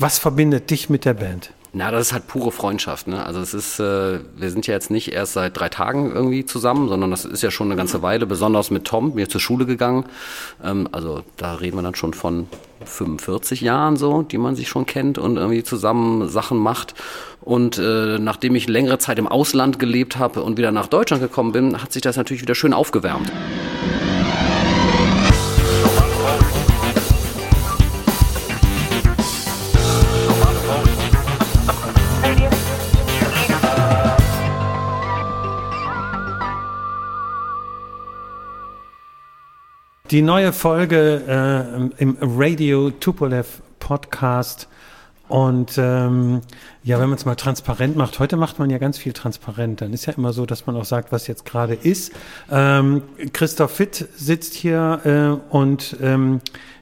Was verbindet dich mit der Band? Na, das ist halt pure Freundschaft. Ne? Also es ist, äh, wir sind ja jetzt nicht erst seit drei Tagen irgendwie zusammen, sondern das ist ja schon eine ganze Weile, besonders mit Tom, mir zur Schule gegangen. Ähm, also da reden wir dann schon von 45 Jahren so, die man sich schon kennt und irgendwie zusammen Sachen macht. Und äh, nachdem ich längere Zeit im Ausland gelebt habe und wieder nach Deutschland gekommen bin, hat sich das natürlich wieder schön aufgewärmt. Die neue Folge äh, im Radio Tupolev Podcast. Und ähm, ja, wenn man es mal transparent macht, heute macht man ja ganz viel transparent. Dann ist ja immer so, dass man auch sagt, was jetzt gerade ist. Ähm, Christoph Fitt sitzt hier äh, und ähm,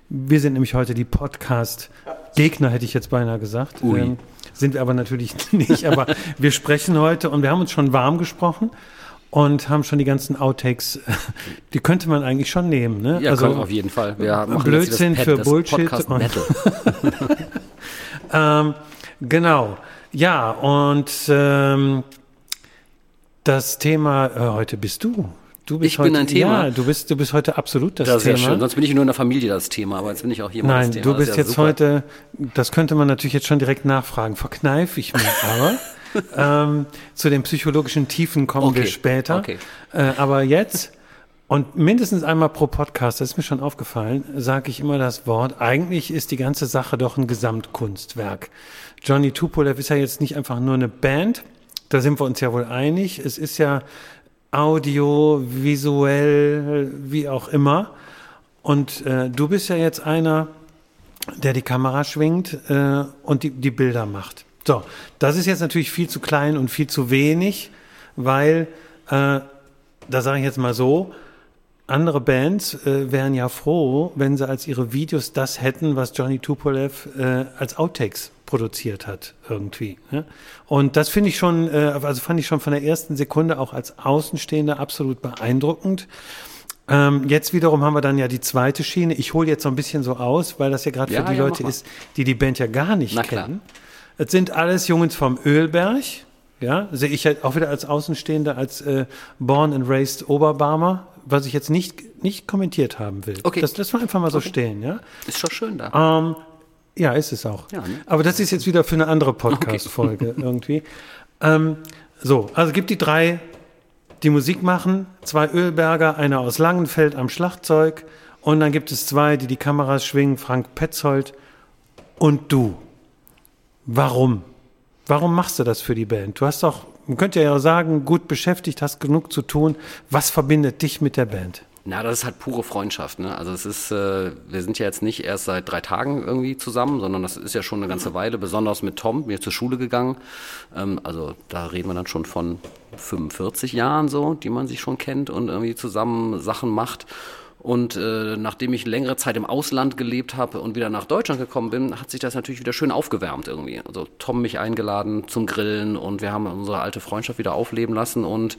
wir sind nämlich heute die Podcast-Gegner, hätte ich jetzt beinahe gesagt. Ähm, sind wir aber natürlich nicht. Aber wir sprechen heute und wir haben uns schon warm gesprochen und haben schon die ganzen Outtakes. Die könnte man eigentlich schon nehmen, ne? Ja, also auf jeden Fall. Wir machen Blödsinn Pad, für Bullshit. Und ähm, genau. Ja, und ähm, das Thema äh, heute bist du. Du bist ich heute, bin ein Thema. Ja, du bist, du bist heute absolut das, das Thema. Das ja schön. Sonst bin ich nur in der Familie das Thema, aber jetzt bin ich auch hier Nein, das Thema. du bist ja jetzt super. heute, das könnte man natürlich jetzt schon direkt nachfragen, verkneife ich mir aber. ähm, zu den psychologischen Tiefen kommen Okay, wir später. okay. Äh, aber jetzt und mindestens einmal pro Podcast, das ist mir schon aufgefallen, sage ich immer das Wort, eigentlich ist die ganze Sache doch ein Gesamtkunstwerk. Johnny Tupolev ist ja jetzt nicht einfach nur eine Band, da sind wir uns ja wohl einig. Es ist ja Audio, visuell, wie auch immer. Und äh, du bist ja jetzt einer, der die Kamera schwingt äh, und die, die Bilder macht. So, das ist jetzt natürlich viel zu klein und viel zu wenig, weil, äh, da sage ich jetzt mal so, andere Bands äh, wären ja froh, wenn sie als ihre Videos das hätten, was Johnny Tupolev äh, als Outtakes produziert hat irgendwie. Ne? Und das finde ich schon, äh, also fand ich schon von der ersten Sekunde auch als Außenstehender absolut beeindruckend. Ähm, jetzt wiederum haben wir dann ja die zweite Schiene. Ich hole jetzt so ein bisschen so aus, weil das ja gerade Ja, für die ja, Leute ist, die die Band ja gar nicht Na klar. Es sind alles Jungs vom Ölberg. Ja, sehe ich halt auch wieder als Außenstehender, als äh, Born and Raised Oberbarmer, was ich jetzt nicht, nicht kommentiert haben will. Okay. Das lassen wir einfach mal so stehen, ja. Ist schon schön da. Ähm, ja, ist es auch. Ja, ne? Aber das ist jetzt wieder für eine andere Podcast-Folge irgendwie. Ähm, so, also gibt die drei, die Musik machen, zwei Ölberger, einer aus Langenfeld am Schlagzeug und dann gibt es zwei, die die Kameras schwingen, Frank Petzold und du. Warum? Warum machst du das für die Band? Du hast doch, man könnte ja sagen, gut beschäftigt, hast genug zu tun. Was verbindet dich mit der Band? Na, das ist halt pure Freundschaft. Ne? Also es ist, äh, wir sind ja jetzt nicht erst seit drei Tagen irgendwie zusammen, sondern das ist ja schon eine ganze Weile, besonders mit Tom, mir zur Schule gegangen. Ähm, also da reden wir dann schon von 45 Jahren so, die man sich schon kennt und irgendwie zusammen Sachen macht. Und äh, nachdem ich längere Zeit im Ausland glebt habe und wieder nach Deutschland gekommen bin, hat sich das natürlich wieder schön aufgewärmt irgendwie. Also Tom mich eingeladen zum Grillen und wir haben unsere alte Freundschaft wieder aufleben lassen und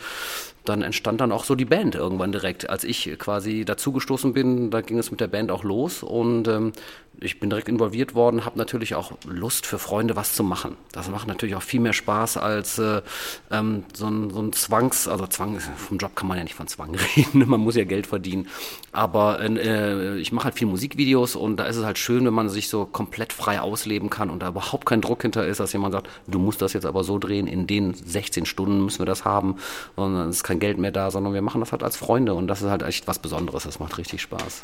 dann entstand dann auch so die Band irgendwann direkt. Als ich quasi dazugestoßen bin, da ging es mit der Band auch los und ähm, ich bin direkt involviert worden, habe natürlich auch Lust für Freunde was zu machen. Das macht natürlich auch viel mehr Spaß als äh, ähm, so, ein, so ein Zwangs, also Zwang, vom Job kann man ja nicht von Zwang reden, man muss ja Geld verdienen. Aber äh, ich mache halt viel Musikvideos und da ist es halt schön, wenn man sich so komplett frei ausleben kann und da überhaupt kein Druck hinter ist, dass jemand sagt, du musst das jetzt aber so drehen, in den 16 Stunden müssen wir das haben, sondern es ist kein Geld mehr da, sondern wir machen das halt als Freunde und das ist halt echt was Besonderes, das macht richtig Spaß.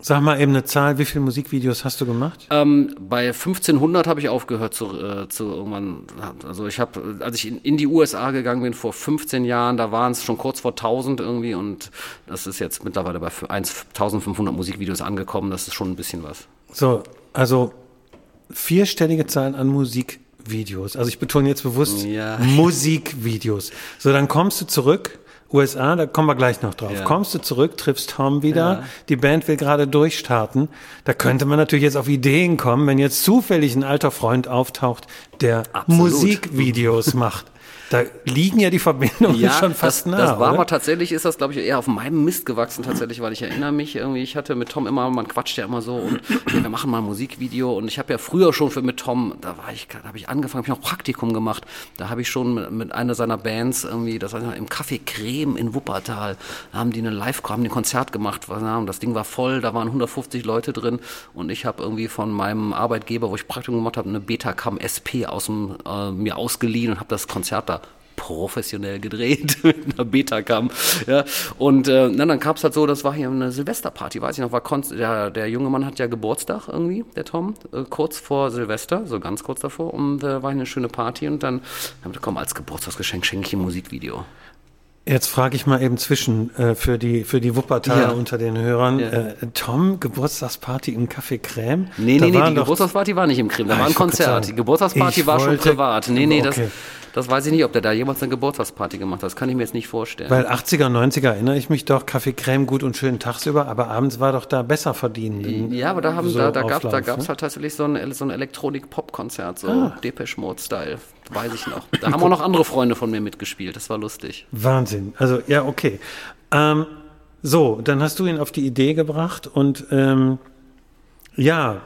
Sag mal eben eine Zahl, wie viele Musikvideos hast du gemacht? Ähm, bei 1500 habe ich aufgehört zu, äh, zu irgendwann. Also ich habe, als ich in, in die USA gegangen bin vor 15 Jahren, da waren es schon kurz vor 1000 irgendwie und das ist jetzt mittlerweile bei 1500 Musikvideos angekommen. Das ist schon ein bisschen was. So, also vierstellige Zahlen an Musikvideos. Also ich betone jetzt bewusst Ja. Musikvideos. So, dann kommst du zurück, USA, da kommen wir gleich noch drauf. Ja. Kommst du zurück, triffst Tom wieder, Ja. die Band will gerade durchstarten. Da könnte man natürlich jetzt auf Ideen kommen, wenn jetzt zufällig ein alter Freund auftaucht, der Absolut. Musikvideos macht. Da liegen ja die Verbindungen ja, schon fast das, nah. Das war oder? aber tatsächlich, ist das, glaube ich, eher auf meinem Mist gewachsen, tatsächlich, weil ich erinnere mich irgendwie, ich hatte mit Tom immer, man quatscht ja immer so und ja, wir machen mal ein Musikvideo und ich habe ja früher schon für mit Tom, da war ich, da habe ich angefangen, habe ich noch Praktikum gemacht. Da habe ich schon mit, mit, einer seiner Bands irgendwie, das war im Café Creme in Wuppertal, haben die eine Live, haben ein Konzert gemacht, das Ding war voll, da waren 150 Leute drin und ich habe irgendwie von meinem Arbeitgeber, wo ich Praktikum gemacht habe, eine Betacam SP aus dem, äh, mir ausgeliehen und habe das Konzert da professionell gedreht mit einer Betacam. Ja. Und äh, dann gab es halt so, das war hier eine Silvesterparty, weiß ich noch, war Konst der, der junge Mann hat ja Geburtstag irgendwie, der Tom, äh, kurz vor Silvester, so ganz kurz davor. Und äh, war eine schöne Party und dann haben wir komm, als Geburtstagsgeschenk schenke ich ein Musikvideo. Jetzt frage ich mal eben zwischen äh, für die für die Wuppertaler ja. unter den Hörern. Ja. Äh, Tom, Geburtstagsparty im Café Crème? Nee, nee, nee, die Geburtstagsparty war nicht im Crème, da ah, war ein Konzert. Die Geburtstagsparty war schon privat. Nee, nee, okay. das das weiß ich nicht, ob der da jemals eine Geburtstagsparty gemacht hat. Das kann ich mir jetzt nicht vorstellen. Weil 80er, 90er erinnere ich mich doch, Kaffee Creme gut und schön tagsüber, aber abends war doch da besser verdienen. Ja, aber da, haben, so da, da gab es da ne? halt tatsächlich so ein, so ein Elektronik-Pop-Konzert, so ah. Depeche Mode-Style. Weiß ich noch. Da haben auch noch andere Freunde von mir mitgespielt. Das war lustig. Wahnsinn. Also, ja, okay. Ähm, so, dann hast du ihn auf die Idee gebracht und ähm, ja,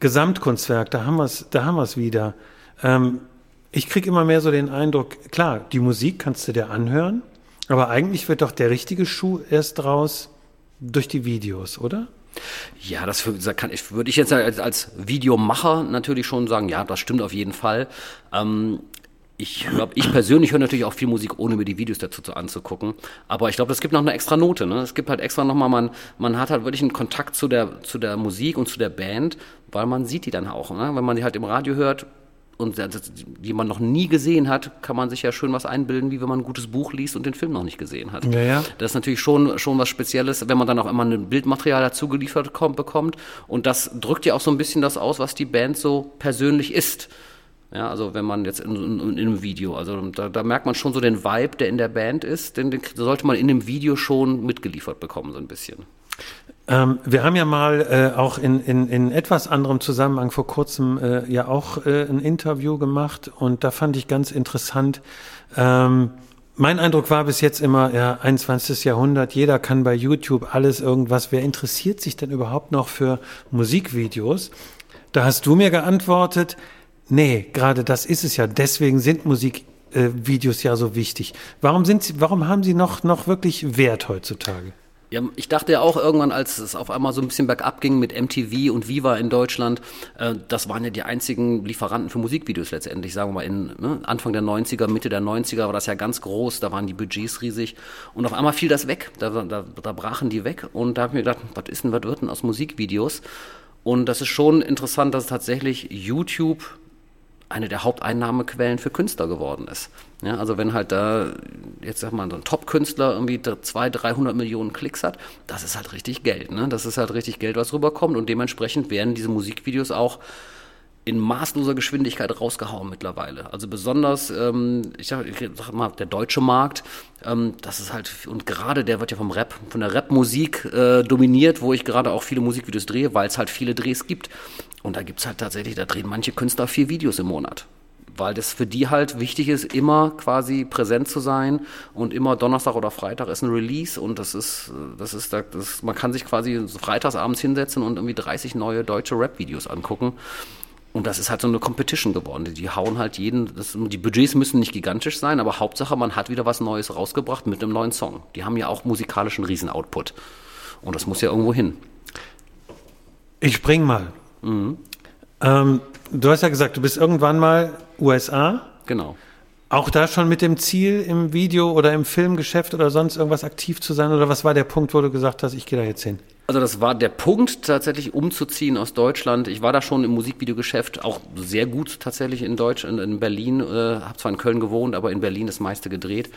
Gesamtkunstwerk, da haben wir es da haben wir's wieder. Ähm, ich kriege immer mehr so den Eindruck, klar, die Musik kannst du dir anhören, aber eigentlich wird doch der richtige Schuh erst draus durch die Videos, oder? Ja, das kann ich, würde ich jetzt als, als, Videomacher natürlich schon sagen, ja, das stimmt auf jeden Fall. Ähm, ich, hör, ich persönlich höre natürlich auch viel Musik, ohne mir die Videos dazu zu anzugucken. Aber ich glaube, es gibt noch eine extra Note. Ne? Es gibt halt extra nochmal, man, man hat halt wirklich einen Kontakt zu der, zu der Musik und zu der Band, weil man sieht die dann auch. Ne? Wenn man die halt im Radio hört, und die man noch nie gesehen hat, kann man sich ja schön was einbilden, wie wenn man ein gutes Buch liest und den Film noch nicht gesehen hat. Ja, ja. Das ist natürlich schon, schon was Spezielles, wenn man dann auch immer ein Bildmaterial dazu geliefert kommt, bekommt. Und das drückt ja auch so ein bisschen das aus, was die Band so persönlich ist. Ja, also wenn man jetzt in, in, in einem Video, also da, da, merkt man schon so den Vibe, der in der Band ist, den, den sollte man in dem Video schon mitgeliefert bekommen, so ein bisschen. Ähm, wir haben ja mal äh, auch in, in, in etwas anderem Zusammenhang vor kurzem äh, ja auch äh, ein Interview gemacht und da fand ich ganz interessant. Ähm, mein Eindruck war bis jetzt immer, ja, 21. Jahrhundert, jeder kann bei YouTube alles irgendwas. Wer interessiert sich denn überhaupt noch für Musikvideos? Da hast du mir geantwortet, nee, gerade das ist es ja. Deswegen sind Musikvideos ja so wichtig. Warum sind sie, warum haben sie noch, noch wirklich Wert heutzutage? Ja, ich dachte ja auch irgendwann, als es auf einmal so ein bisschen bergab ging mit MTV und Viva in Deutschland, äh, das waren ja die einzigen Lieferanten für Musikvideos letztendlich, sagen wir mal in ne, Anfang der 90er, Mitte der 90er war das ja ganz groß, da waren die Budgets riesig und auf einmal fiel das weg, da, da, da brachen die weg und da habe ich mir gedacht, was ist denn, was wird denn aus Musikvideos? Und das ist schon interessant, dass tatsächlich YouTube eine der Haupteinnahmequellen für Künstler geworden ist. Ja, also wenn halt da, jetzt sag mal, so ein Top-Künstler irgendwie 200, 300 Millionen Klicks hat, das ist halt richtig Geld. Ne? Das ist halt richtig Geld, was rüberkommt und dementsprechend werden diese Musikvideos auch in maßloser Geschwindigkeit rausgehauen mittlerweile. Also besonders, ähm, ich, sag, ich sag mal, der deutsche Markt, ähm, das ist halt, und gerade der wird ja vom Rap, von der Rap-Musik äh, dominiert, wo ich gerade auch viele Musikvideos drehe, weil es halt viele Drehs gibt. Und da gibt es halt tatsächlich, da drehen manche Künstler vier Videos im Monat. Weil das für die halt wichtig ist, immer quasi präsent zu sein und immer Donnerstag oder Freitag ist ein Release und das ist, das ist, das, man kann sich quasi freitagsabends hinsetzen und irgendwie 30 neue deutsche Rap-Videos angucken. Und das ist halt so eine Competition geworden. Die hauen halt jeden, das, die Budgets müssen nicht gigantisch sein, aber Hauptsache, man hat wieder was Neues rausgebracht mit einem neuen Song. Die haben ja auch musikalischen Riesen-Output. Und das muss ja irgendwo hin. Ich spring mal. Mhm. Ähm, du hast ja gesagt, du bist irgendwann mal USA. Genau. Auch da schon mit dem Ziel, im Video- oder im Filmgeschäft oder sonst irgendwas aktiv zu sein? Oder was war der Punkt, wo du gesagt hast, ich gehe da jetzt hin? Also das war der Punkt, tatsächlich umzuziehen aus Deutschland. Ich war da schon im Musikvideogeschäft, auch sehr gut tatsächlich in Deutsch, in, in Berlin. Äh, habe zwar in Köln gewohnt, aber in Berlin das meiste gedreht.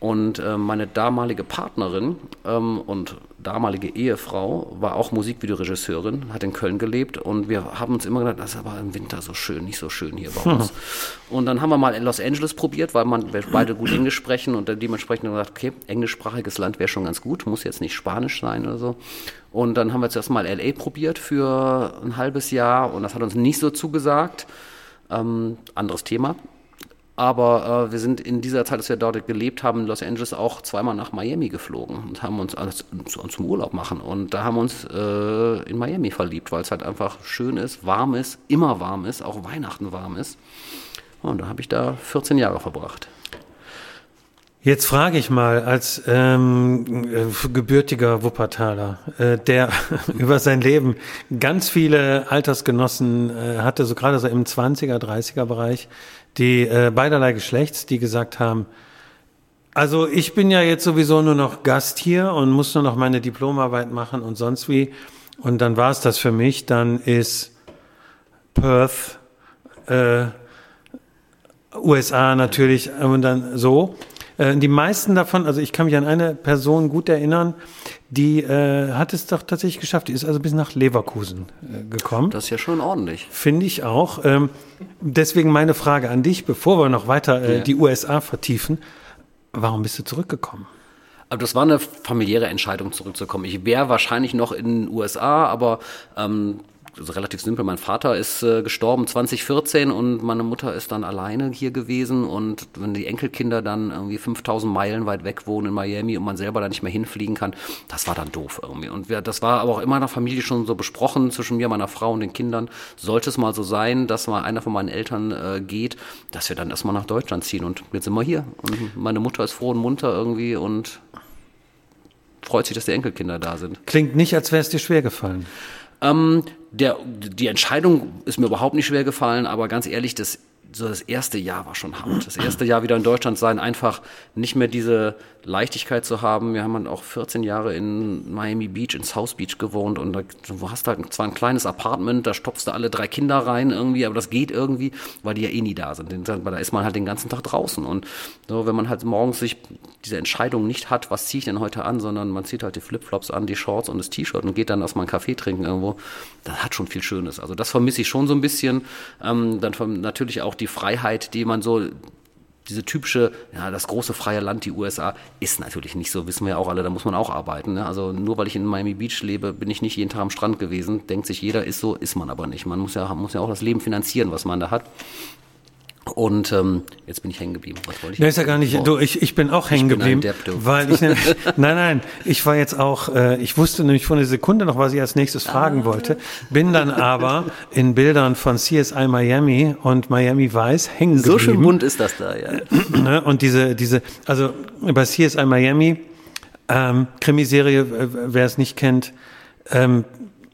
Und äh, meine damalige Partnerin ähm, und damalige Ehefrau war auch Musikvideoregisseurin, hat in Köln gelebt und wir haben uns immer gedacht, das ist aber im Winter so schön, nicht so schön hier bei uns. Und dann haben wir mal in Los Angeles probiert, weil man, wir beide gut Englisch sprechen und dann dementsprechend gesagt, okay, englischsprachiges Land wäre schon ganz gut, muss jetzt nicht Spanisch sein oder so. Und dann haben wir zuerst mal LA probiert für ein halbes Jahr und das hat uns nicht so zugesagt. Ähm, anderes Thema. Aber äh, wir sind in dieser Zeit, dass wir dort gelebt haben, in Los Angeles auch zweimal nach Miami geflogen und haben uns alles zum Urlaub machen. Und da haben wir uns äh, in Miami verliebt, weil es halt einfach schön ist, warm ist, immer warm ist, auch Weihnachten warm ist. Und da habe ich da 14 Jahre verbracht. Jetzt frage ich mal als ähm, äh, gebürtiger Wuppertaler, äh, der über sein Leben ganz viele Altersgenossen äh, hatte, so gerade so im 20er, 30er Bereich, die äh, beiderlei Geschlechts, die gesagt haben, also ich bin ja jetzt sowieso nur noch Gast hier und muss nur noch meine Diplomarbeit machen und sonst wie. Und dann war es das für mich. Dann ist Perth, äh, USA natürlich und dann so. Äh, die meisten davon, also ich kann mich an eine Person gut erinnern, die äh, hat es doch tatsächlich geschafft. Die ist also bis nach Leverkusen äh, gekommen. Das ist ja schon ordentlich. Finde ich auch. Ähm, deswegen meine Frage an dich, bevor wir noch weiter äh, Ja. die USA vertiefen. Warum bist du zurückgekommen? Aber das war eine familiäre Entscheidung, zurückzukommen. Ich wäre wahrscheinlich noch in den USA, aber ähm, also relativ simpel. Mein Vater ist äh, gestorben 2014 und meine Mutter ist dann alleine hier gewesen. Und wenn die Enkelkinder dann irgendwie 5000 Meilen weit weg wohnen in Miami und man selber da nicht mehr hinfliegen kann, das war dann doof irgendwie. Und wir, das war aber auch immer in der Familie schon so besprochen zwischen mir, meiner Frau und den Kindern. Sollte es mal so sein, dass mal einer von meinen Eltern äh, geht, dass wir dann erstmal nach Deutschland ziehen. Und jetzt sind wir hier. Und meine Mutter ist froh und munter irgendwie und freut sich, dass die Enkelkinder da sind. Klingt nicht, als wäre es dir schwer gefallen. Ähm, der, die Entscheidung ist mir überhaupt nicht schwer gefallen, aber ganz ehrlich, das, so das erste Jahr war schon hart. Das erste Jahr wieder in Deutschland sein, einfach nicht mehr diese Leichtigkeit zu haben. Wir haben auch 14 Jahre in Miami Beach, in South Beach gewohnt und da, du hast halt zwar ein kleines Apartment, da stopfst du alle drei Kinder rein irgendwie, aber das geht irgendwie, weil die ja eh nie da sind. Weil da ist man halt den ganzen Tag draußen und so, wenn man halt morgens sich diese Entscheidung nicht hat, was ziehe ich denn heute an, sondern man zieht halt die Flipflops an, die Shorts und das T-Shirt und geht dann erstmal einen Kaffee trinken irgendwo, das hat schon viel Schönes. Also das vermisse ich schon so ein bisschen. Ähm, dann natürlich auch die Freiheit, die man so diese typische, ja, das große freie Land, die USA, ist natürlich nicht so, wissen wir ja auch alle, da muss man auch arbeiten. Ne? Also nur weil ich in Miami Beach lebe, bin ich nicht jeden Tag am Strand gewesen. Denkt sich jeder, ist so, ist man aber nicht. Man muss ja, muss ja auch das Leben finanzieren, was man da hat. Und ähm, jetzt bin ich hängen geblieben. Was wollte ich? Ja, ist ja gar nicht, du, ich, ich bin auch hängen geblieben, weil ich, ne- nein, nein, ich war jetzt auch, äh, ich wusste nämlich von der Sekunde noch, was ich als nächstes Ah. fragen wollte, bin dann aber in Bildern von CSI Miami und Miami Vice hängen So geblieben. schön bunt ist das da, ja. Ne? Und diese, diese, also bei CSI Miami, ähm, Krimiserie, wer es nicht kennt, ähm,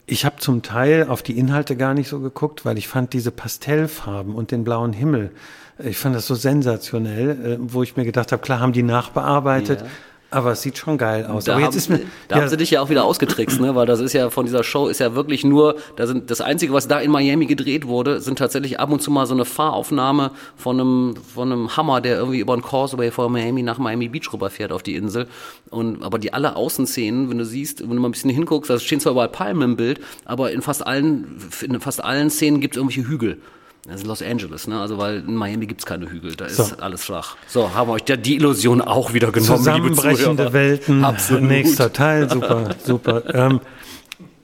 ich habe zum Teil auf die Inhalte gar nicht so geguckt, weil ich fand diese Pastellfarben und den blauen Himmel, äh, ich fand das so sensationell, äh, wo ich mir gedacht habe, klar haben die nachbearbeitet, Ja. Aber es sieht schon geil aus. Da, aber haben, jetzt ist mir, da haben sie dich ja auch wieder ausgetrickst, ne? weil das ist ja von dieser Show ist ja wirklich nur, da sind das Einzige, was da in Miami gedreht wurde, sind tatsächlich ab und zu mal so eine Fahraufnahme von einem, von einem Hammer, der irgendwie über den Causeway von Miami nach Miami Beach rüberfährt auf die Insel. Und, aber die alle Außenszenen, wenn du siehst, wenn du mal ein bisschen hinguckst, da stehen zwar überall Palmen im Bild, aber in fast allen, in fast allen Szenen gibt es irgendwelche Hügel. Das ist Los Angeles, ne? Also weil in Miami gibt's keine Hügel, da ist So. alles flach. So, haben wir euch da die Illusion auch wieder genommen. Zusammenbrechende. Welten, Absolut. nächster Teil, super, super. Ähm,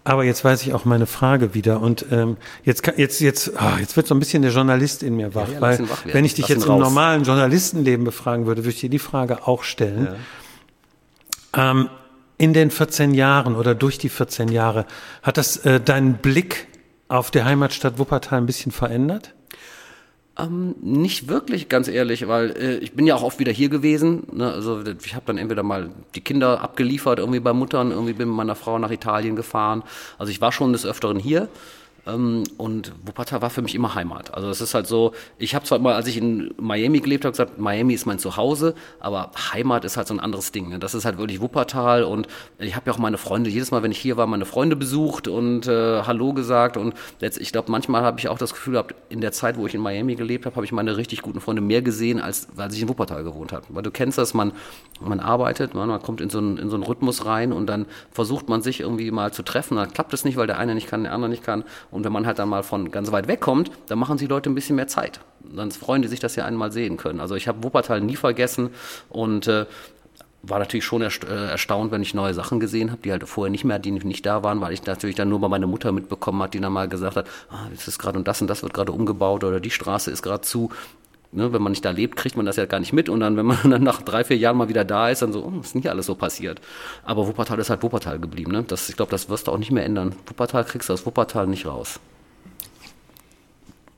aber jetzt weiß ich auch meine Frage wieder und ähm, jetzt kann, jetzt jetzt ah, jetzt wird so ein bisschen der Journalist in mir wach, ja, lass weil wach wenn ich dich Lass jetzt im normalen Journalistenleben befragen würde, würde ich dir die Frage auch stellen. Ähm, in den 14 Jahren oder durch die 14 Jahre hat das äh, deinen Blick auf die Heimatstadt Wuppertal ein bisschen verändert? Ähm, nicht wirklich, ganz ehrlich, weil äh, ich bin ja auch oft wieder hier gewesen. Ne? Also ich habe dann entweder mal die Kinder abgeliefert, irgendwie bei Muttern, irgendwie bin mit meiner Frau nach Italien gefahren. Also ich war schon des Öfteren hier. Ähm, und Wuppertal war für mich immer Heimat. Also es ist halt so, ich habe zwar mal, als ich in Miami gelebt habe, gesagt, Miami ist mein Zuhause, aber Heimat ist halt so ein anderes Ding. Ne? Das ist halt wirklich Wuppertal und ich habe ja auch meine Freunde, jedes Mal, wenn ich hier war, meine Freunde besucht und äh, Hallo gesagt und letzt, ich glaube, manchmal habe ich auch das Gefühl gehabt, in der Zeit, wo ich in Miami gelebt habe, habe ich meine richtig guten Freunde mehr gesehen, als als ich in Wuppertal gewohnt habe. Weil du kennst das, man, man arbeitet, man, man kommt in so, einen, in so einen Rhythmus rein und dann versucht man sich irgendwie mal zu treffen, dann klappt es nicht, weil der eine nicht kann, der andere nicht kann und wenn man halt dann mal von ganz weit weg kommt, dann machen sich Leute ein bisschen mehr Zeit. Dann freuen die sich, dass sie einen mal sehen können. Also ich habe Wuppertal nie vergessen und äh, war natürlich schon äh, erstaunt, wenn ich neue Sachen gesehen habe, die halt vorher nicht mehr, die nicht da waren, weil ich natürlich dann nur mal meine Mutter mitbekommen hat, die dann mal gesagt hat, ah, jetzt ist gerade und das und das wird gerade umgebaut oder die Straße ist gerade zu. Ne, wenn man nicht da lebt, kriegt man das ja gar nicht mit. Und dann, wenn man dann nach drei, vier Jahren mal wieder da ist, dann so, oh, ist nicht alles so passiert. Aber Wuppertal ist halt Wuppertal geblieben. Ne? Das, ich glaube, das wirst du auch nicht mehr ändern. Wuppertal kriegst du aus Wuppertal nicht raus.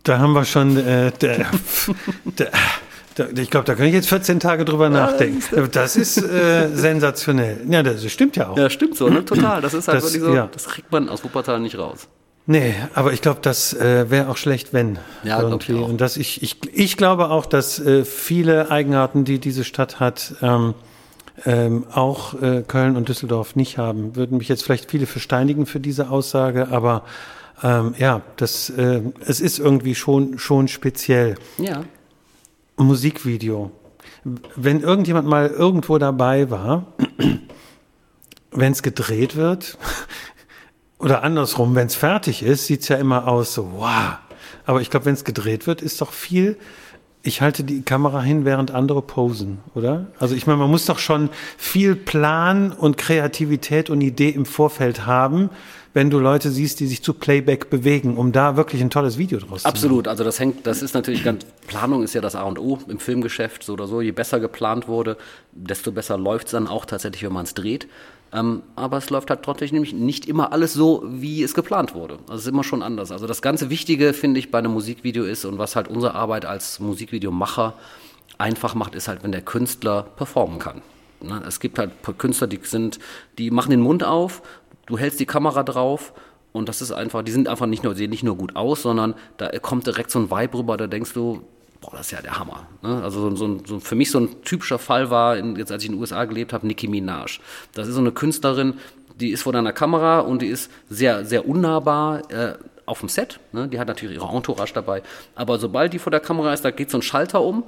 Da haben wir schon, äh, der, der, der, ich glaube, da kann ich jetzt 14 Tage drüber nachdenken. Das ist äh, sensationell. Ja, das stimmt ja auch. Ja, stimmt so, ne? total. Das ist halt Das- wirklich so, ja. das kriegt man aus Wuppertal nicht raus. Nee, aber ich glaube, das äh, wäre auch schlecht, wenn. Ja, glaub ich irgendwie. auch. Und dass ich, ich, ich glaube auch, dass äh, viele Eigenarten, die diese Stadt hat, ähm, ähm, auch äh, Köln und Düsseldorf nicht haben. Würden mich jetzt vielleicht viele versteinigen für diese Aussage, aber ähm, ja, das, äh, es ist irgendwie schon, schon speziell. Ja. Musikvideo. Wenn irgendjemand mal irgendwo dabei war, wenn es gedreht wird, oder andersrum, wenn es fertig ist, sieht's ja immer aus so, wow. Aber ich glaube, wenn es gedreht wird, ist doch viel, ich halte die Kamera hin, während andere posen, oder? Also ich meine, man muss doch schon viel Plan und Kreativität und Idee im Vorfeld haben, wenn du Leute siehst, die sich zu Playback bewegen, um da wirklich ein tolles Video draus zu machen. Absolut, also das hängt, das ist natürlich ganz, Planung ist ja das A und O im Filmgeschäft, so oder so. Je besser geplant wurde, desto besser läuft es dann auch tatsächlich, wenn man es dreht. Ähm, aber es läuft halt trotzdem nämlich nicht immer alles so, wie es geplant wurde. Also es ist immer schon anders. Also das ganze Wichtige, finde ich, bei einem Musikvideo ist und was halt unsere Arbeit als Musikvideomacher einfach macht, ist halt, wenn der Künstler performen kann. Ne, Es gibt halt Künstler, die sind, die machen den Mund auf, du hältst die Kamera drauf und das ist einfach, die sind einfach nicht nur, sehen nicht nur gut aus, sondern da kommt direkt so ein Vibe rüber, da denkst du, boah, das ist ja der Hammer. Ne? Also so, so, für mich so ein typischer Fall war, in, jetzt als ich in den USA gelebt habe, Nicki Minaj. Das ist so eine Künstlerin, die ist vor deiner Kamera und die ist sehr, sehr unnahbar äh, auf dem Set. Ne? Die hat natürlich ihre Entourage dabei. Aber sobald die vor der Kamera ist, da geht so ein Schalter um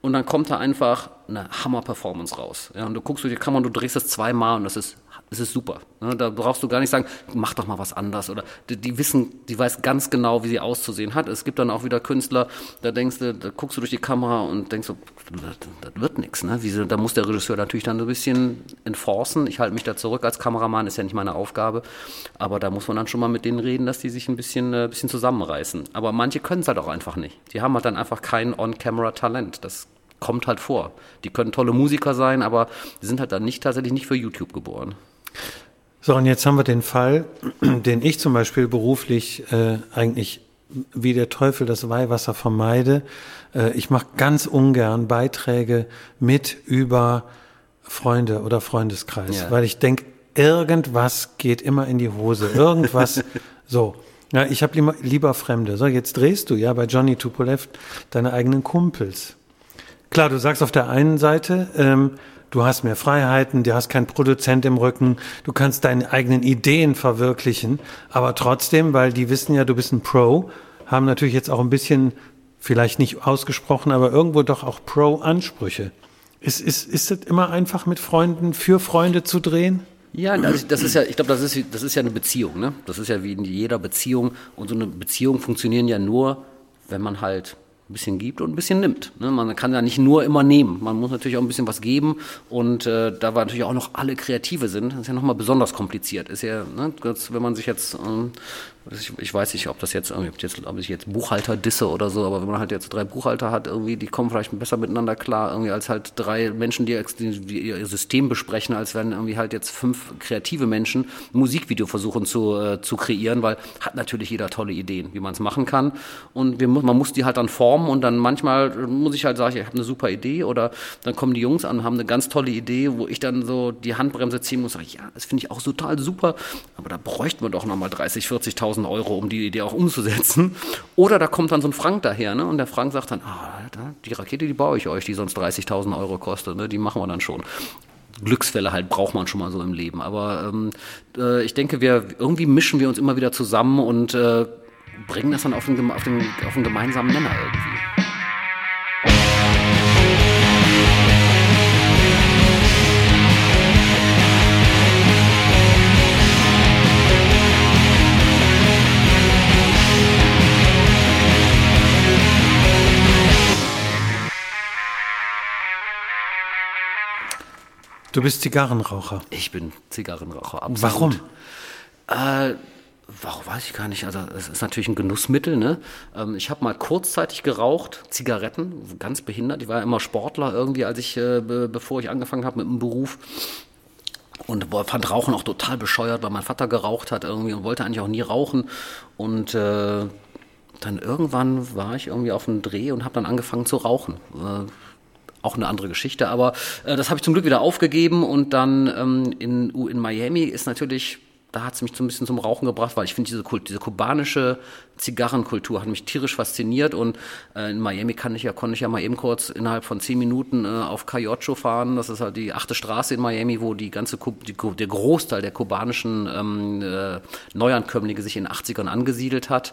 und dann kommt da einfach eine Hammer-Performance raus. Ja, und du guckst durch die Kamera und du drehst das zweimal und das ist, das ist super. Ne? Da brauchst du gar nicht sagen, mach doch mal was anders. Oder die, die wissen, die weiß ganz genau, wie sie auszusehen hat. Es gibt dann auch wieder Künstler, da denkst du, da guckst du durch die Kamera und denkst so, das, wird nichts. Ne? Wie, da muss der Regisseur natürlich dann so ein bisschen enforcen. Ich halte mich da zurück als Kameramann, ist ja nicht meine Aufgabe. Aber da muss man dann schon mal mit denen reden, dass die sich ein bisschen, äh, bisschen zusammenreißen. Aber manche können es halt auch einfach nicht. Die haben halt dann einfach kein On-Camera-Talent. Das kommt halt vor. Die können tolle Musiker sein, aber die sind halt dann nicht tatsächlich nicht für YouTube geboren. So, und jetzt haben wir den Fall, den ich zum Beispiel beruflich äh, eigentlich wie der Teufel das Weihwasser vermeide. Äh, ich mache ganz ungern Beiträge mit über Freunde oder Freundeskreis, Ja. weil ich denke, irgendwas geht immer in die Hose. Irgendwas so. Ja, ich habe lieber, lieber Fremde. So, jetzt drehst du ja bei Johnny Tupolev deine eigenen Kumpels. Klar, du sagst auf der einen Seite, ähm, du hast mehr Freiheiten, du hast keinen Produzent im Rücken, du kannst deine eigenen Ideen verwirklichen, aber trotzdem, weil die wissen ja, du bist ein Pro, haben natürlich jetzt auch ein bisschen, vielleicht nicht ausgesprochen, aber irgendwo doch auch Pro-Ansprüche. Ist, ist, ist es immer einfach mit Freunden, für Freunde zu drehen? Ja, also das ist ja, ich glaube, das ist, das ist ja eine Beziehung, ne? Das ist ja wie in jeder Beziehung. Und so eine Beziehung funktionieren ja nur, wenn man halt ein bisschen gibt und ein bisschen nimmt. Ne? Man kann ja nicht nur immer nehmen. Man muss natürlich auch ein bisschen was geben. Und äh, da war natürlich auch noch alle Kreative sind, ist ja nochmal besonders kompliziert. Ist ja, ne, wenn man sich jetzt, ähm, ich, ich weiß nicht, ob das jetzt, ob, jetzt, ob ich jetzt Buchhalter disse oder so, aber wenn man halt jetzt drei Buchhalter hat, irgendwie, die kommen vielleicht besser miteinander klar, irgendwie als halt drei Menschen, die, die, ihr System besprechen, als wenn irgendwie halt jetzt fünf kreative Menschen ein Musikvideo versuchen zu, äh, zu kreieren, weil hat natürlich jeder tolle Ideen, wie man es machen kann. Und wir, man muss die halt dann formen und dann manchmal muss ich halt sagen, ich habe eine super Idee oder dann kommen die Jungs an und haben eine ganz tolle Idee, wo ich dann so die Handbremse ziehen muss, sag ich, ja, das finde ich auch total super, aber da bräuchten wir doch nochmal 30, 40.000 Euro, um die Idee auch umzusetzen. Oder da kommt dann so ein Frank daher, ne? Und der Frank sagt dann, ah, die Rakete, die baue ich euch, die sonst 30.000 Euro kostet, ne? Die machen wir dann schon. Glücksfälle halt braucht man schon mal so im Leben. Aber ähm, äh, ich denke, wir irgendwie mischen wir uns immer wieder zusammen und äh, bringen das dann auf den, geme- auf, den, auf den gemeinsamen Nenner irgendwie. Du bist Zigarrenraucher. Ich bin Zigarrenraucher. Absolut. Warum? Äh, Warum weiß ich gar nicht. Also es ist natürlich ein Genussmittel. Ne? Ähm, ich habe mal kurzzeitig geraucht, Zigaretten, ganz behindert. Ich war ja immer Sportler irgendwie, als ich, äh, be bevor ich angefangen habe mit dem Beruf. Und fand Rauchen auch total bescheuert, weil mein Vater geraucht hat irgendwie und wollte eigentlich auch nie rauchen. Und äh, dann irgendwann war ich irgendwie auf einem Dreh und habe dann angefangen zu rauchen. Äh, auch eine andere Geschichte, aber äh, das habe ich zum Glück wieder aufgegeben und dann ähm, in, in Miami ist natürlich da hat es mich so ein bisschen zum Rauchen gebracht, weil ich finde, diese, diese kubanische Zigarrenkultur hat mich tierisch fasziniert und äh, in Miami kann ich ja, konnte ich ja mal eben kurz innerhalb von zehn Minuten äh, auf Cayocho fahren. Das ist halt die achte Straße in Miami, wo die ganze, die, der Großteil der kubanischen ähm, äh, Neuankömmlinge sich in den 80ern angesiedelt hat.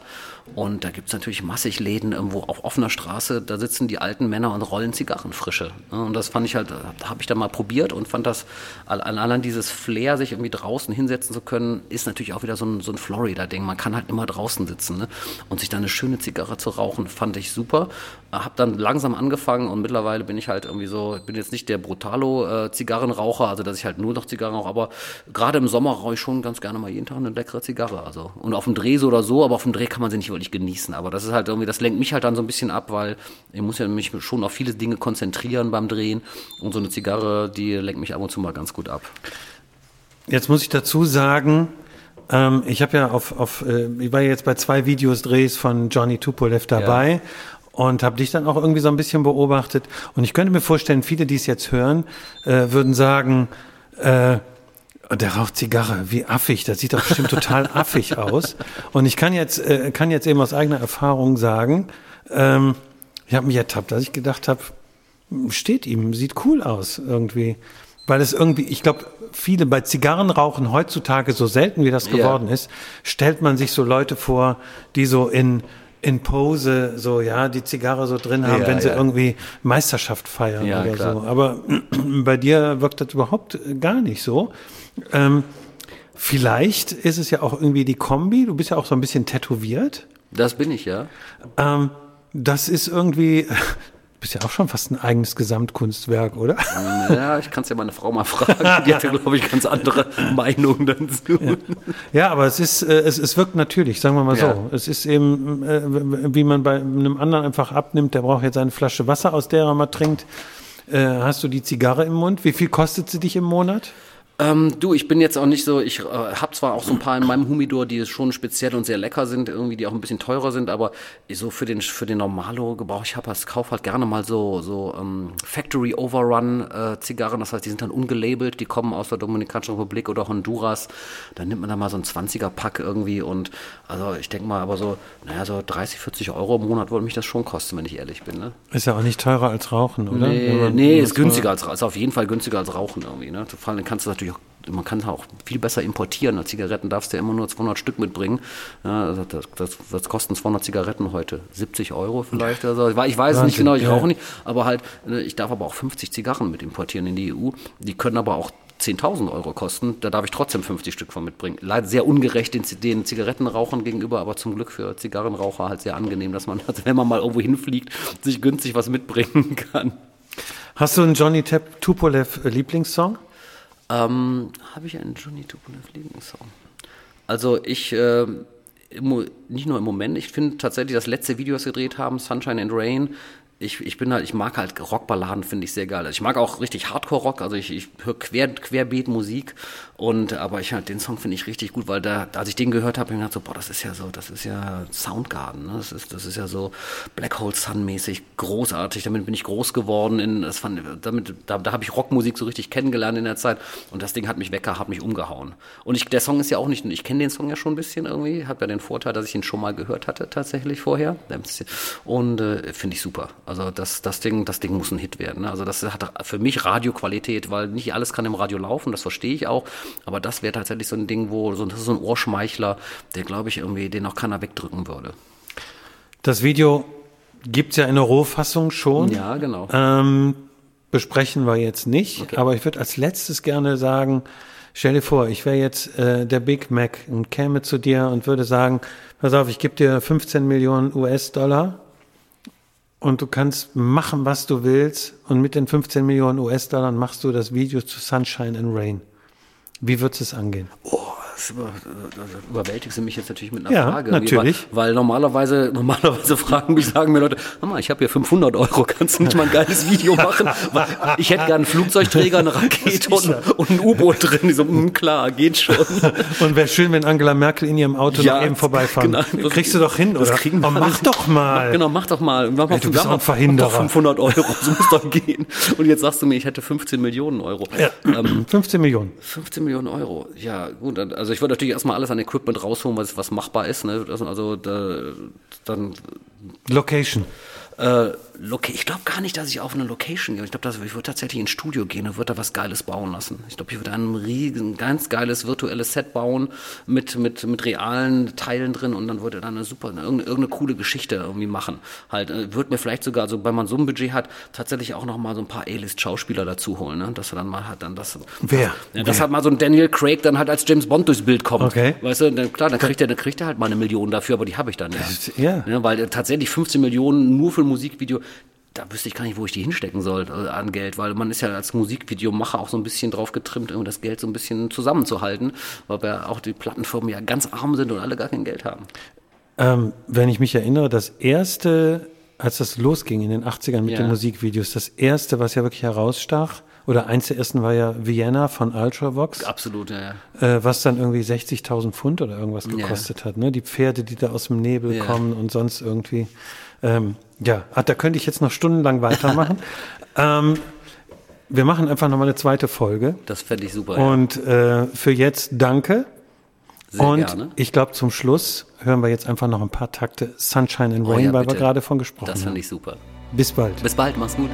Und da gibt es natürlich massig Läden irgendwo auf offener Straße, da sitzen die alten Männer und rollen Zigarren frische. Und das fand ich halt, da habe ich dann mal probiert und fand das, allein dieses Flair, sich irgendwie draußen hinsetzen zu können, ist natürlich auch wieder so ein, so ein Florida-Ding. Man kann halt immer draußen sitzen. Ne? Und sich da eine schöne Zigarre zu rauchen, fand ich super. Hab dann langsam angefangen und mittlerweile bin ich halt irgendwie so, ich bin jetzt nicht der Brutalo-Zigarrenraucher, äh, also dass ich halt nur noch Zigarren rauche, aber gerade im Sommer rauche ich schon ganz gerne mal jeden Tag eine leckere Zigarre. Also und auf dem Dreh so oder so, aber auf dem Dreh kann man sie nicht wirklich genießen. Aber das ist halt irgendwie, das lenkt mich halt dann so ein bisschen ab, weil ich muss ja mich schon auf viele Dinge konzentrieren beim Drehen und so eine Zigarre, die lenkt mich ab und zu mal ganz gut ab. Jetzt muss ich dazu sagen, ähm, ich habe ja auf, auf äh, ich war jetzt bei zwei Videos Drehs von Johnny Tupolev dabei. Ja. Und habe dich dann auch irgendwie so ein bisschen beobachtet. Und ich könnte mir vorstellen, viele, die es jetzt hören, äh, würden sagen, äh, der raucht Zigarre, wie affig, das sieht doch bestimmt total affig aus. Und ich kann jetzt, äh, kann jetzt eben aus eigener Erfahrung sagen, ähm, ich habe mich ertappt, dass ich gedacht habe, steht ihm, sieht cool aus irgendwie. Weil es irgendwie, ich glaube, viele bei Zigarrenrauchen heutzutage so selten wie das geworden ja. ist, stellt man sich so Leute vor, die so in in Pose so ja die Zigarre so drin haben, ja, wenn sie ja. irgendwie Meisterschaft feiern ja, oder klar. so. Aber bei dir wirkt das überhaupt gar nicht so. Ähm, vielleicht ist es ja auch irgendwie die Kombi. Du bist ja auch so ein bisschen tätowiert. Das bin ich ja. Ähm, das ist irgendwie, bist ja auch schon fast ein eigenes Gesamtkunstwerk, oder? Ja, ich kann es ja meine Frau mal fragen. Die hat ja, glaube ich, ganz andere Meinungen dazu. Ja. ja, aber es ist, äh, es, es wirkt natürlich, sagen wir mal ja. so. Es ist eben, äh, wie man bei einem anderen einfach abnimmt, der braucht jetzt eine Flasche Wasser, aus der er mal trinkt. Äh, hast du die Zigarre im Mund? Wie viel kostet sie dich im Monat? Ähm, du, ich bin jetzt auch nicht so, ich äh, habe zwar auch so ein paar in meinem Humidor, die schon speziell und sehr lecker sind, irgendwie, die auch ein bisschen teurer sind, aber so für den für den Normalo-Gebrauch, ich habe als Kauf halt gerne mal so so ähm, Factory Overrun äh, Zigarren, das heißt, die sind dann ungelabelt, die kommen aus der Dominikanischen Republik oder Honduras, dann nimmt man da mal so ein 20er Pack irgendwie und also ich denke mal, aber so, naja, so 30, 40 Euro im Monat würde mich das schon kosten, wenn ich ehrlich bin. Ne? Ist ja auch nicht teurer als Rauchen, oder? Nee, nee ist günstiger als ist auf jeden Fall günstiger als Rauchen irgendwie. Ne? Vor allem kannst du natürlich man kann auch viel besser importieren. Zigaretten darfst du ja immer nur 200 Stück mitbringen. Ja, also das, das, das, kosten 200 Zigaretten heute 70 Euro vielleicht. Also ich weiß es nicht genau, ich rauche nicht, aber halt, ne, ich darf aber auch 50 Zigarren mit importieren in die EU. Die können aber auch 10.000 Euro kosten, da darf ich trotzdem 50 Stück von mitbringen. Leider sehr ungerecht den, den, Zigarettenrauchern gegenüber, aber zum Glück für Zigarrenraucher halt sehr angenehm, dass man, wenn man mal irgendwo hinfliegt, sich günstig was mitbringen kann. Hast du einen Johnny Tupolev Lieblingssong? Ähm, Habe ich einen Johnny Tupolev Lieblingssong? Also ich, äh, nicht nur im Moment, ich finde tatsächlich das letzte Video, das wir gedreht haben, Sunshine and Rain, ich, ich bin halt, ich mag halt Rockballaden, finde ich sehr geil. Also ich mag auch richtig Hardcore-Rock, also ich, ich höre Quer, Querbeat-Musik und aber ich halt den Song finde ich richtig gut, weil da, als ich den gehört habe, habe ich gedacht so, boah, das ist ja so, das ist ja Soundgarden, ne? das ist, das ist ja so Black Hole Sun-mäßig großartig. Damit bin ich groß geworden. In, das fand, damit, da, da habe ich Rockmusik so richtig kennengelernt in der Zeit und das Ding hat mich weggehauen, hat mich umgehauen. Und ich, der Song ist ja auch nicht, ich kenne den Song ja schon ein bisschen irgendwie, hat ja den Vorteil, dass ich ihn schon mal gehört hatte tatsächlich vorher und äh, finde ich super. Also das, das Ding, das Ding muss ein Hit werden. Ne? Also das hat für mich Radioqualität, weil nicht alles kann im Radio laufen, das verstehe ich auch. Aber das wäre tatsächlich so ein Ding, wo so, das ist so ein Ohrschmeichler, der glaube ich irgendwie, den auch keiner wegdrücken würde. Das Video gibt es ja in der Rohfassung schon. Ja, genau. Ähm, besprechen wir jetzt nicht, okay. aber ich würde als letztes gerne sagen, stell dir vor, ich wäre jetzt äh, der Big Mac und käme zu dir und würde sagen, pass auf, ich gebe dir 15 Millionen US-Dollar und du kannst machen, was du willst und mit den 15 Millionen US-Dollar machst du das Video zu Sunshine and Rain. Wie würdest du es angehen? Oh, das über, überwältigst du mich jetzt natürlich mit einer Ja, Frage. natürlich. Weil, weil normalerweise, normalerweise fragen mich, sagen mir Leute, mal, ich habe hier 500 Euro, kannst du nicht mal ein geiles Video machen? Weil ich hätte gerne einen Flugzeugträger, eine Rakete und, und ein U-Boot drin. Die so, hm, klar, geht schon. Und wäre schön, wenn Angela Merkel in ihrem Auto Ja, noch eben vorbeifahren. genau. Kriegst du doch hin, oder? oh, mach doch mal. Genau, mach doch mal. Mach mal, Ey, du bist auch Verhinderer. doch 500 Euro, so muss doch gehen. Und jetzt sagst du mir, ich hätte 15 Millionen Euro. Ja, Ähm, 15 Millionen. 15 Millionen Euro. Ja, gut. dann- Also ich würde natürlich erstmal alles an Equipment rausholen, was, was machbar ist. Ne? Das- Also da, dann Location. äh, Loca ich glaube gar nicht, dass ich auf eine Location gehe. Ich glaube, ich würde tatsächlich ins Studio gehen und würde da was Geiles bauen lassen. Ich glaube, ich würde ein riesen, ganz geiles virtuelles Set bauen mit, mit, mit realen Teilen drin und dann würde dann eine super, eine, irgendeine, irgendeine coole Geschichte irgendwie machen. Halt, äh, würde mir vielleicht sogar, also wenn man so ein Budget hat, tatsächlich auch noch mal so ein paar A-List-Schauspieler dazu holen, ne? Dass er dann mal hat, dann das. Wer? Ja, dass Wer? halt mal so ein Daniel Craig dann halt als James Bond durchs Bild kommt. Okay. Weißt du, dann, klar, dann kriegt er, dann kriegt er halt mal eine Million dafür, aber die habe ich dann ja. ja. Ja, weil äh, tatsächlich 15 Millionen nur für ein Musikvideo, da wüsste ich gar nicht, wo ich die hinstecken soll äh, an Geld, weil man ist ja als Musikvideomacher auch so ein bisschen drauf getrimmt, irgendwie das Geld so ein bisschen zusammenzuhalten, weil wir auch die Plattenfirmen ja ganz arm sind und alle gar kein Geld haben. Ähm, wenn ich mich erinnere, das erste, als das losging in den 80ern mit Ja. den Musikvideos, das erste, was ja wirklich herausstach, oder eins der ersten war ja Vienna von Ultravox, Absolut, ja. ja. äh, was dann irgendwie 60.000 Pfund oder irgendwas gekostet hat. Ne? Die Pferde, die da aus dem Nebel Ja. kommen und sonst irgendwie. Ähm, ja, ah, da könnte ich jetzt noch stundenlang weitermachen. ähm, wir machen einfach nochmal eine zweite Folge. Das fände ich super. ja. Und äh, für jetzt danke. Sehr und gerne. ich glaube, zum Schluss hören wir jetzt einfach noch ein paar Takte Sunshine and Oh Rain, ja, weil wir bitte. gerade von gesprochen Das haben. fände ich super. Bis bald. Bis bald, mach's gut.